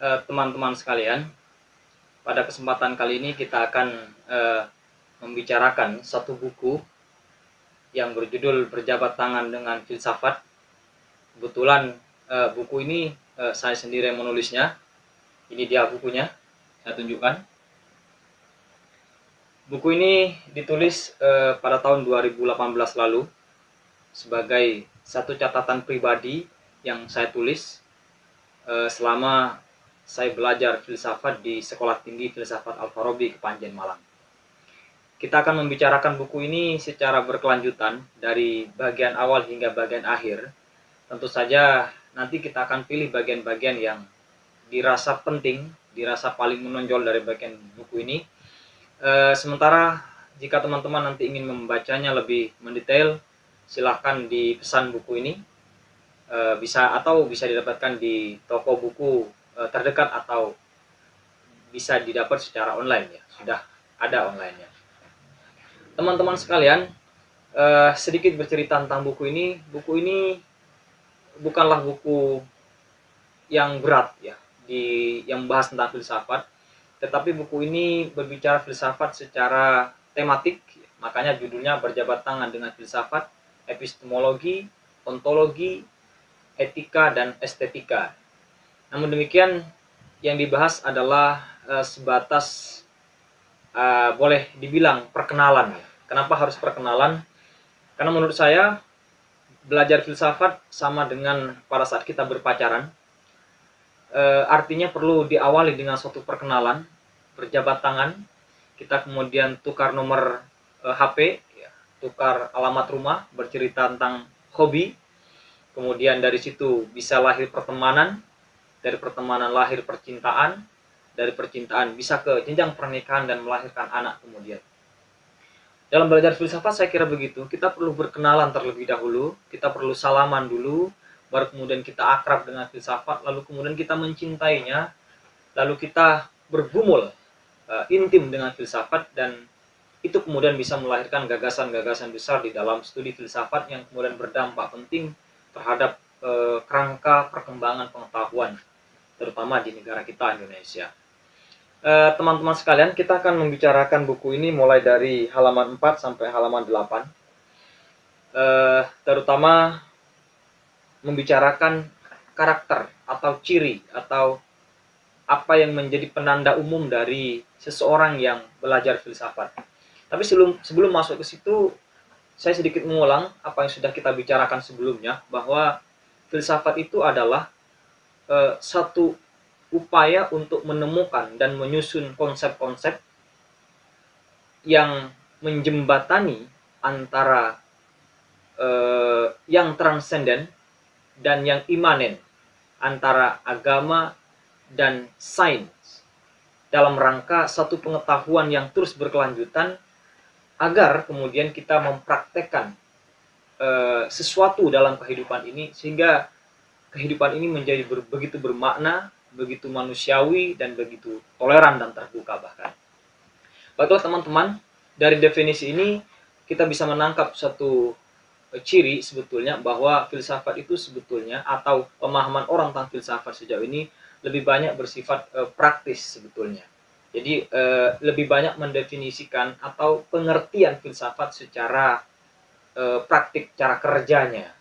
eh, teman-teman sekalian, pada kesempatan kali ini kita akan eh, membicarakan satu buku yang berjudul Berjabat Tangan dengan Filsafat. Kebetulan eh, buku ini eh, saya sendiri yang menulisnya. Ini dia bukunya, saya tunjukkan. Buku ini ditulis eh, pada tahun 2018 lalu sebagai satu catatan pribadi yang saya tulis eh, selama saya belajar filsafat di Sekolah Tinggi Filsafat Al-Farabi Kepanjen Malang. Kita akan membicarakan buku ini secara berkelanjutan dari bagian awal hingga bagian akhir. Tentu saja nanti kita akan pilih bagian-bagian yang dirasa penting, dirasa paling menonjol dari bagian buku ini. E, sementara jika teman-teman nanti ingin membacanya lebih mendetail, silahkan dipesan buku ini. E, bisa atau bisa didapatkan di toko buku uh, terdekat atau bisa didapat secara online ya. Sudah ada online-nya teman-teman sekalian uh, sedikit bercerita tentang buku ini. Buku ini bukanlah buku yang berat ya di yang membahas tentang filsafat tetapi buku ini berbicara filsafat secara tematik. Makanya judulnya berjabat tangan dengan filsafat epistemologi ontologi etika dan estetika namun demikian yang dibahas adalah uh, sebatas uh, boleh dibilang perkenalan. Kenapa harus perkenalan? Karena menurut saya belajar filsafat sama dengan pada saat kita berpacaran. Uh, artinya perlu diawali dengan suatu perkenalan, berjabat tangan, kita kemudian tukar nomor uh, HP, ya, tukar alamat rumah, bercerita tentang hobi, kemudian dari situ bisa lahir pertemanan, dari pertemanan lahir percintaan, dari percintaan bisa ke jenjang pernikahan dan melahirkan anak kemudian. Dalam belajar filsafat saya kira begitu, kita perlu berkenalan terlebih dahulu, kita perlu salaman dulu, baru kemudian kita akrab dengan filsafat, lalu kemudian kita mencintainya, lalu kita bergumul uh, intim dengan filsafat dan itu kemudian bisa melahirkan gagasan-gagasan besar di dalam studi filsafat yang kemudian berdampak penting terhadap uh, kerangka perkembangan pengetahuan terutama di negara kita Indonesia. Eh, teman-teman sekalian, kita akan membicarakan buku ini mulai dari halaman 4 sampai halaman 8. Eh, terutama membicarakan karakter atau ciri atau apa yang menjadi penanda umum dari seseorang yang belajar filsafat. Tapi sebelum sebelum masuk ke situ, saya sedikit mengulang apa yang sudah kita bicarakan sebelumnya bahwa filsafat itu adalah uh, satu upaya untuk menemukan dan menyusun konsep-konsep yang menjembatani antara uh, yang transenden dan yang imanen antara agama dan sains dalam rangka satu pengetahuan yang terus berkelanjutan agar kemudian kita mempraktekkan uh, sesuatu dalam kehidupan ini sehingga kehidupan ini menjadi ber, begitu bermakna, begitu manusiawi dan begitu toleran dan terbuka bahkan. Baiklah teman-teman, dari definisi ini kita bisa menangkap satu eh, ciri sebetulnya bahwa filsafat itu sebetulnya atau pemahaman orang tentang filsafat sejauh ini lebih banyak bersifat e, praktis sebetulnya. Jadi e, lebih banyak mendefinisikan atau pengertian filsafat secara e, praktik cara kerjanya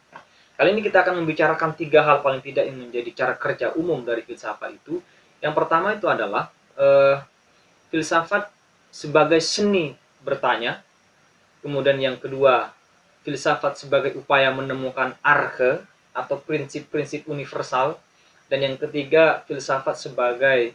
Kali ini kita akan membicarakan tiga hal paling tidak yang menjadi cara kerja umum dari filsafat itu. Yang pertama itu adalah uh, filsafat sebagai seni bertanya. Kemudian yang kedua, filsafat sebagai upaya menemukan arke atau prinsip-prinsip universal. Dan yang ketiga, filsafat sebagai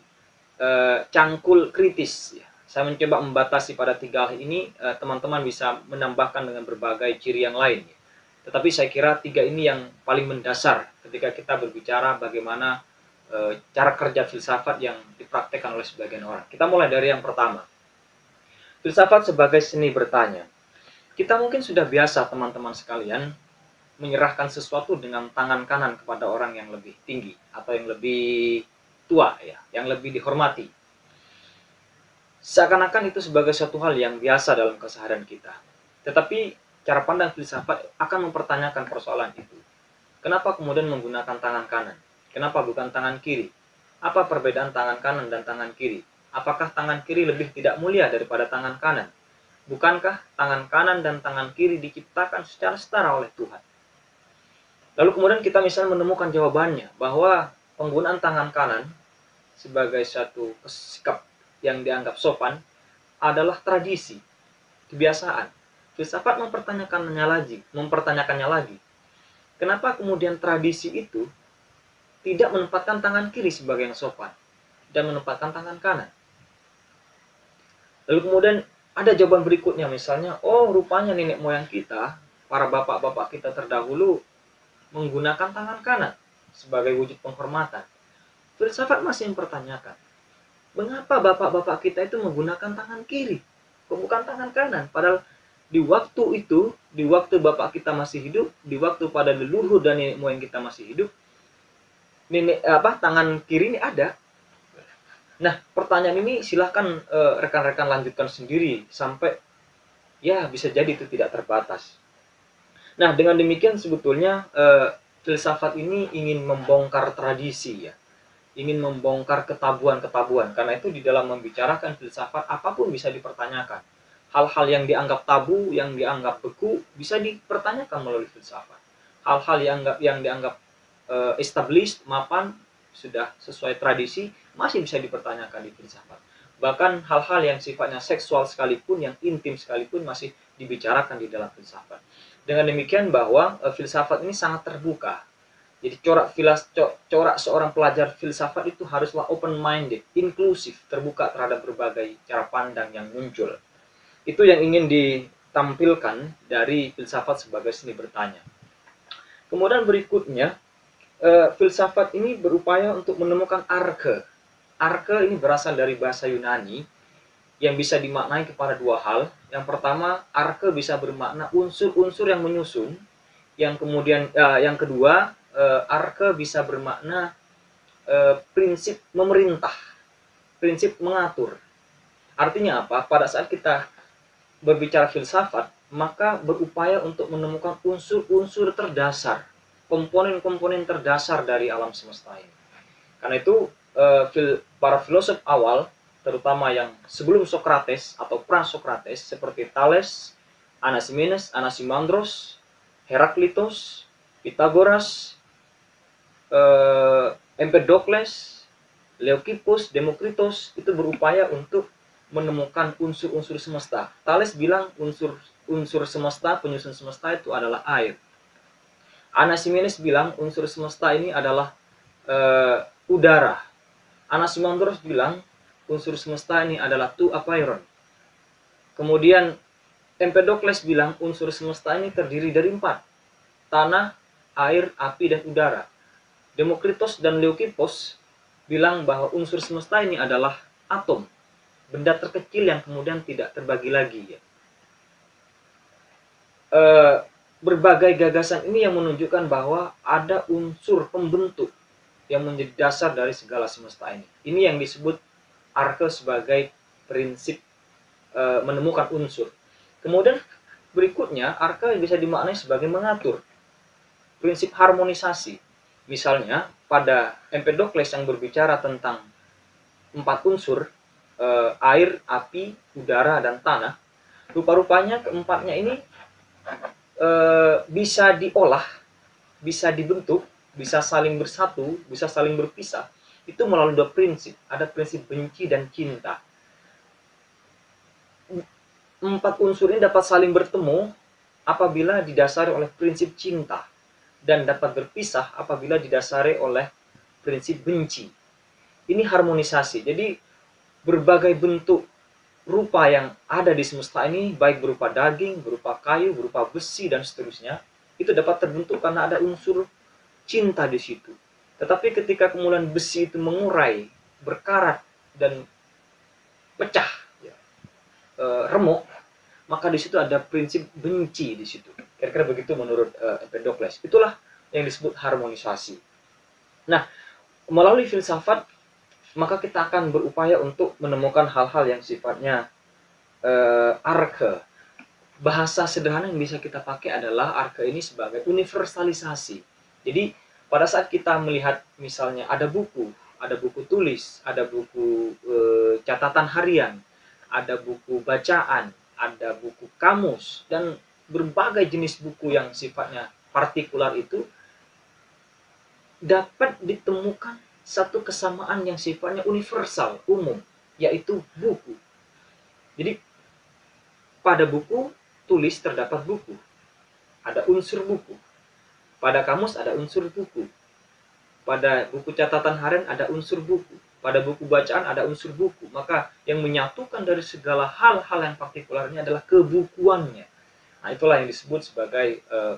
uh, cangkul kritis. Saya mencoba membatasi pada tiga hal ini, eh, teman-teman bisa menambahkan dengan berbagai ciri yang lain. Ya. Tetapi saya kira tiga ini yang paling mendasar ketika kita berbicara bagaimana e, cara kerja filsafat yang dipraktekkan oleh sebagian orang. Kita mulai dari yang pertama. Filsafat sebagai seni bertanya. Kita mungkin sudah biasa teman-teman sekalian menyerahkan sesuatu dengan tangan kanan kepada orang yang lebih tinggi atau yang lebih tua ya, yang lebih dihormati. Seakan-akan itu sebagai suatu hal yang biasa dalam keseharian kita. Tetapi cara pandang filsafat akan mempertanyakan persoalan itu. Kenapa kemudian menggunakan tangan kanan? Kenapa bukan tangan kiri? Apa perbedaan tangan kanan dan tangan kiri? Apakah tangan kiri lebih tidak mulia daripada tangan kanan? Bukankah tangan kanan dan tangan kiri diciptakan secara setara oleh Tuhan? Lalu kemudian kita misalnya menemukan jawabannya bahwa penggunaan tangan kanan sebagai satu sikap yang dianggap sopan adalah tradisi, kebiasaan. Filsafat mempertanyakannya lagi, mempertanyakannya lagi. Kenapa kemudian tradisi itu tidak menempatkan tangan kiri sebagai yang sopan dan menempatkan tangan kanan? Lalu kemudian ada jawaban berikutnya misalnya, oh rupanya nenek moyang kita, para bapak-bapak kita terdahulu menggunakan tangan kanan sebagai wujud penghormatan. Filsafat masih mempertanyakan, mengapa bapak-bapak kita itu menggunakan tangan kiri, bukan tangan kanan? Padahal di waktu itu, di waktu bapak kita masih hidup, di waktu pada leluhur dan nenek moyang kita masih hidup, nenek apa tangan kiri ini ada. Nah, pertanyaan ini silahkan eh, rekan-rekan uh, lanjutkan sendiri sampai ya bisa jadi itu tidak terbatas. Nah, dengan demikian sebetulnya uh, filsafat ini ingin membongkar tradisi ya ingin membongkar ketabuan-ketabuan. Karena itu di dalam membicarakan filsafat apa pun bisa dipertanyakan. Hal-hal yang dianggap tabu, yang dianggap beku bisa dipertanyakan melalui filsafat. Hal-hal yang yang dianggap uh, established, mapan, sudah sesuai tradisi masih bisa dipertanyakan di filsafat. Bahkan hal-hal yang sifatnya seksual sekalipun, yang intim sekalipun masih dibicarakan di dalam filsafat. Dengan demikian bahwa uh, filsafat ini sangat terbuka jadi corak filas corak seorang pelajar filsafat itu haruslah open minded, inklusif, terbuka terhadap berbagai cara pandang yang muncul. Itu yang ingin ditampilkan dari filsafat sebagai seni bertanya. Kemudian berikutnya, eh, filsafat ini berupaya untuk menemukan arke. Arke ini berasal dari bahasa Yunani yang bisa dimaknai kepada dua hal. Yang pertama, arke bisa bermakna unsur-unsur yang menyusun. Yang kemudian, eh, yang kedua, uh, arke bisa bermakna uh, prinsip memerintah, prinsip mengatur. Artinya apa? Pada saat kita berbicara filsafat, maka berupaya untuk menemukan unsur-unsur terdasar, komponen-komponen terdasar dari alam semesta ini. Karena itu fil para filosof awal, terutama yang sebelum Socrates atau pra-Socrates seperti Thales, Anaximenes, Anaximandros, Heraklitos, Pythagoras, uh, Empedokles, Leukipus, Demokritos itu berupaya untuk menemukan unsur-unsur semesta. Thales bilang unsur unsur semesta, penyusun semesta itu adalah air. Anaximenes bilang unsur semesta ini adalah uh, udara. Anaximandros bilang unsur semesta ini adalah tu apairon. Kemudian Empedokles bilang unsur semesta ini terdiri dari empat. Tanah, air, api, dan udara. Demokritos dan Leukipos bilang bahwa unsur semesta ini adalah atom, benda terkecil yang kemudian tidak terbagi lagi. Ya. E, berbagai gagasan ini yang menunjukkan bahwa ada unsur pembentuk yang menjadi dasar dari segala semesta ini. Ini yang disebut arke sebagai prinsip e, menemukan unsur. Kemudian berikutnya arke bisa dimaknai sebagai mengatur. Prinsip harmonisasi Misalnya pada Empedokles yang berbicara tentang empat unsur eh, air, api, udara, dan tanah, rupa-rupanya keempatnya ini eh, bisa diolah, bisa dibentuk, bisa saling bersatu, bisa saling berpisah. Itu melalui dua prinsip. Ada prinsip benci dan cinta. Empat unsur ini dapat saling bertemu apabila didasari oleh prinsip cinta dan dapat berpisah apabila didasari oleh prinsip benci. Ini harmonisasi. Jadi berbagai bentuk rupa yang ada di semesta ini baik berupa daging, berupa kayu, berupa besi dan seterusnya itu dapat terbentuk karena ada unsur cinta di situ. Tetapi ketika kemudian besi itu mengurai, berkarat dan pecah, ya, e, remuk, maka di situ ada prinsip benci di situ. Kira-kira begitu menurut uh, Empedokles. Itulah yang disebut harmonisasi. Nah, melalui filsafat maka kita akan berupaya untuk menemukan hal-hal yang sifatnya uh, arke. Bahasa sederhana yang bisa kita pakai adalah arke ini sebagai universalisasi. Jadi pada saat kita melihat misalnya ada buku ada buku tulis, ada buku e, catatan harian, ada buku bacaan, ada buku kamus dan berbagai jenis buku yang sifatnya partikular itu dapat ditemukan satu kesamaan yang sifatnya universal, umum, yaitu buku. Jadi pada buku tulis terdapat buku. Ada unsur buku. Pada kamus ada unsur buku. Pada buku catatan harian ada unsur buku. Pada buku bacaan ada unsur buku. Maka yang menyatukan dari segala hal-hal yang partikularnya adalah kebukuannya. Nah, itulah yang disebut sebagai uh,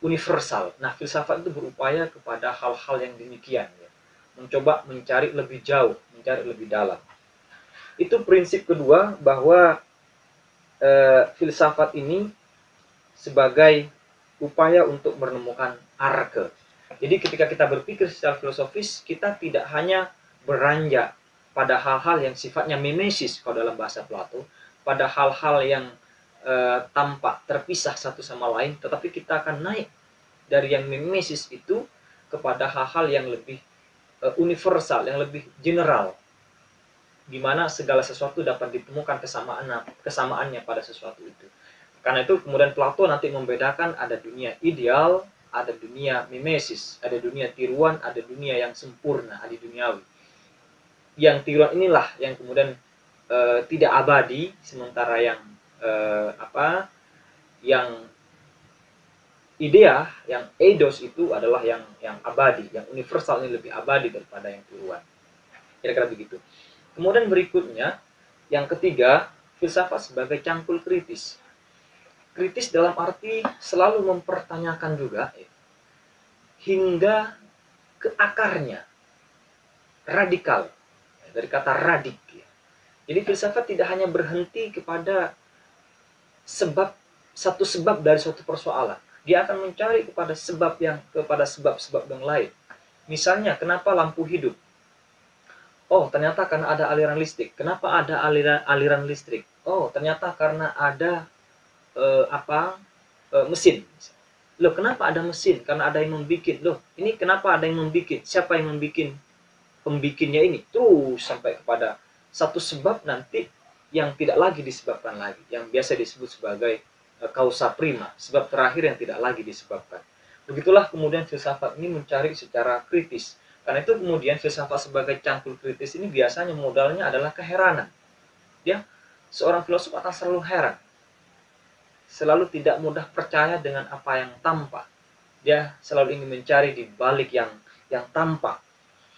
universal. Nah, filsafat itu berupaya kepada hal-hal yang demikian. Ya. Mencoba mencari lebih jauh, mencari lebih dalam. Itu prinsip kedua bahwa uh, filsafat ini sebagai upaya untuk menemukan arke. Jadi ketika kita berpikir secara filosofis, kita tidak hanya beranjak pada hal-hal yang sifatnya mimesis kalau dalam bahasa Plato, pada hal-hal yang e, tampak terpisah satu sama lain, tetapi kita akan naik dari yang mimesis itu kepada hal-hal yang lebih e, universal, yang lebih general, di mana segala sesuatu dapat ditemukan kesamaan kesamaannya pada sesuatu itu. Karena itu kemudian Plato nanti membedakan ada dunia ideal, ada dunia mimesis, ada dunia tiruan, ada dunia yang sempurna, ada duniawi. Yang tiruan inilah yang kemudian e, tidak abadi, sementara yang e, apa? Yang idea, yang eidos itu adalah yang yang abadi, yang universal ini lebih abadi daripada yang tiruan. Kira-kira begitu. Kemudian berikutnya, yang ketiga, filsafat sebagai cangkul kritis kritis dalam arti selalu mempertanyakan juga hingga ke akarnya radikal dari kata radik ya. jadi filsafat tidak hanya berhenti kepada sebab satu sebab dari suatu persoalan dia akan mencari kepada sebab yang kepada sebab-sebab yang lain misalnya kenapa lampu hidup oh ternyata karena ada aliran listrik kenapa ada aliran aliran listrik oh ternyata karena ada uh, apa uh, mesin. Loh, kenapa ada mesin? Karena ada yang membuat. Loh, ini kenapa ada yang membuat? Siapa yang membuat pembikinnya ini? Terus sampai kepada satu sebab nanti yang tidak lagi disebabkan lagi, yang biasa disebut sebagai uh, kausa prima, sebab terakhir yang tidak lagi disebabkan. Begitulah kemudian filsafat ini mencari secara kritis. Karena itu kemudian filsafat sebagai cangkul kritis ini biasanya modalnya adalah keheranan. Ya, seorang filosof akan selalu heran selalu tidak mudah percaya dengan apa yang tampak. Dia selalu ingin mencari di balik yang yang tampak.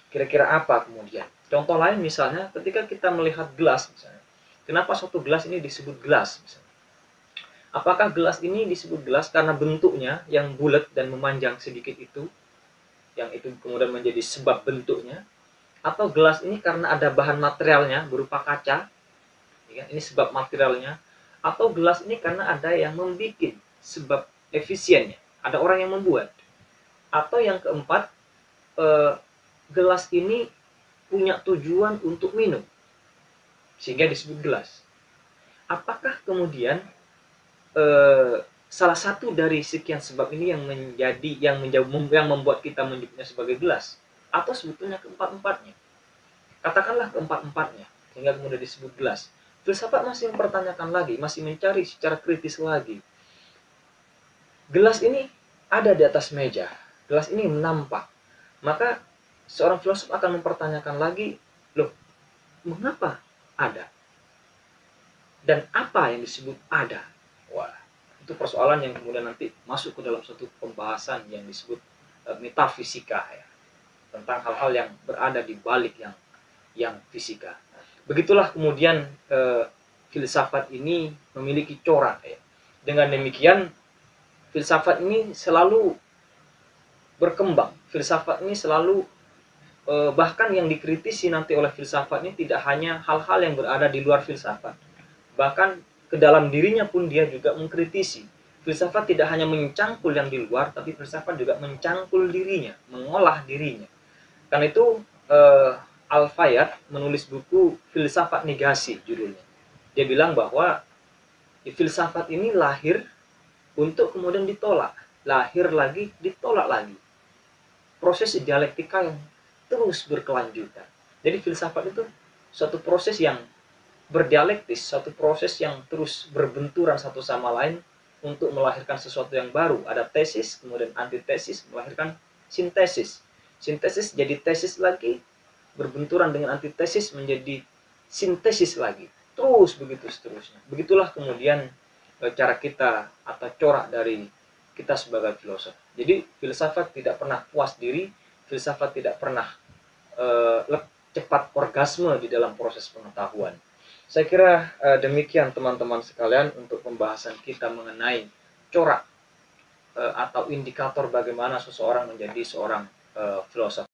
Kira-kira apa kemudian? Contoh lain misalnya ketika kita melihat gelas misalnya. Kenapa suatu gelas ini disebut gelas misalnya? Apakah gelas ini disebut gelas karena bentuknya yang bulat dan memanjang sedikit itu? Yang itu kemudian menjadi sebab bentuknya? Atau gelas ini karena ada bahan materialnya berupa kaca? Ya, ini sebab materialnya atau gelas ini karena ada yang membuat sebab efisiennya ada orang yang membuat atau yang keempat eh, gelas ini punya tujuan untuk minum sehingga disebut gelas apakah kemudian eh, salah satu dari sekian sebab ini yang menjadi yang menjauh yang membuat kita menyebutnya sebagai gelas atau sebetulnya keempat empatnya katakanlah keempat empatnya sehingga kemudian disebut gelas filsafat masih mempertanyakan lagi, masih mencari secara kritis lagi. Gelas ini ada di atas meja, gelas ini nampak. Maka seorang filosof akan mempertanyakan lagi, loh, mengapa ada? Dan apa yang disebut ada? Itu persoalan yang kemudian nanti masuk ke dalam suatu pembahasan yang disebut uh, metafisika ya. Tentang hal-hal yang berada di balik yang yang fisika begitulah kemudian eh, filsafat ini memiliki corak ya. Dengan demikian filsafat ini selalu berkembang. Filsafat ini selalu eh, bahkan yang dikritisi nanti oleh filsafat ini tidak hanya hal-hal yang berada di luar filsafat. Bahkan ke dalam dirinya pun dia juga mengkritisi. Filsafat tidak hanya mencangkul yang di luar, tapi filsafat juga mencangkul dirinya, mengolah dirinya. Karena itu eh, Al-Fayad menulis buku Filsafat Negasi judulnya. Dia bilang bahwa filsafat ini lahir untuk kemudian ditolak, lahir lagi, ditolak lagi. Proses dialektika yang terus berkelanjutan. Jadi filsafat itu suatu proses yang berdialektis, suatu proses yang terus berbenturan satu sama lain untuk melahirkan sesuatu yang baru. Ada tesis, kemudian antitesis, melahirkan sintesis. Sintesis jadi tesis lagi, berbenturan dengan antitesis menjadi sintesis lagi. Terus begitu seterusnya. Begitulah kemudian eh, cara kita atau corak dari kita sebagai filosof. Jadi filsafat tidak pernah puas diri, filsafat tidak pernah uh, cepat orgasme di dalam proses pengetahuan. Saya kira uh, demikian teman-teman sekalian untuk pembahasan kita mengenai corak uh, atau indikator bagaimana seseorang menjadi seorang uh, filosof.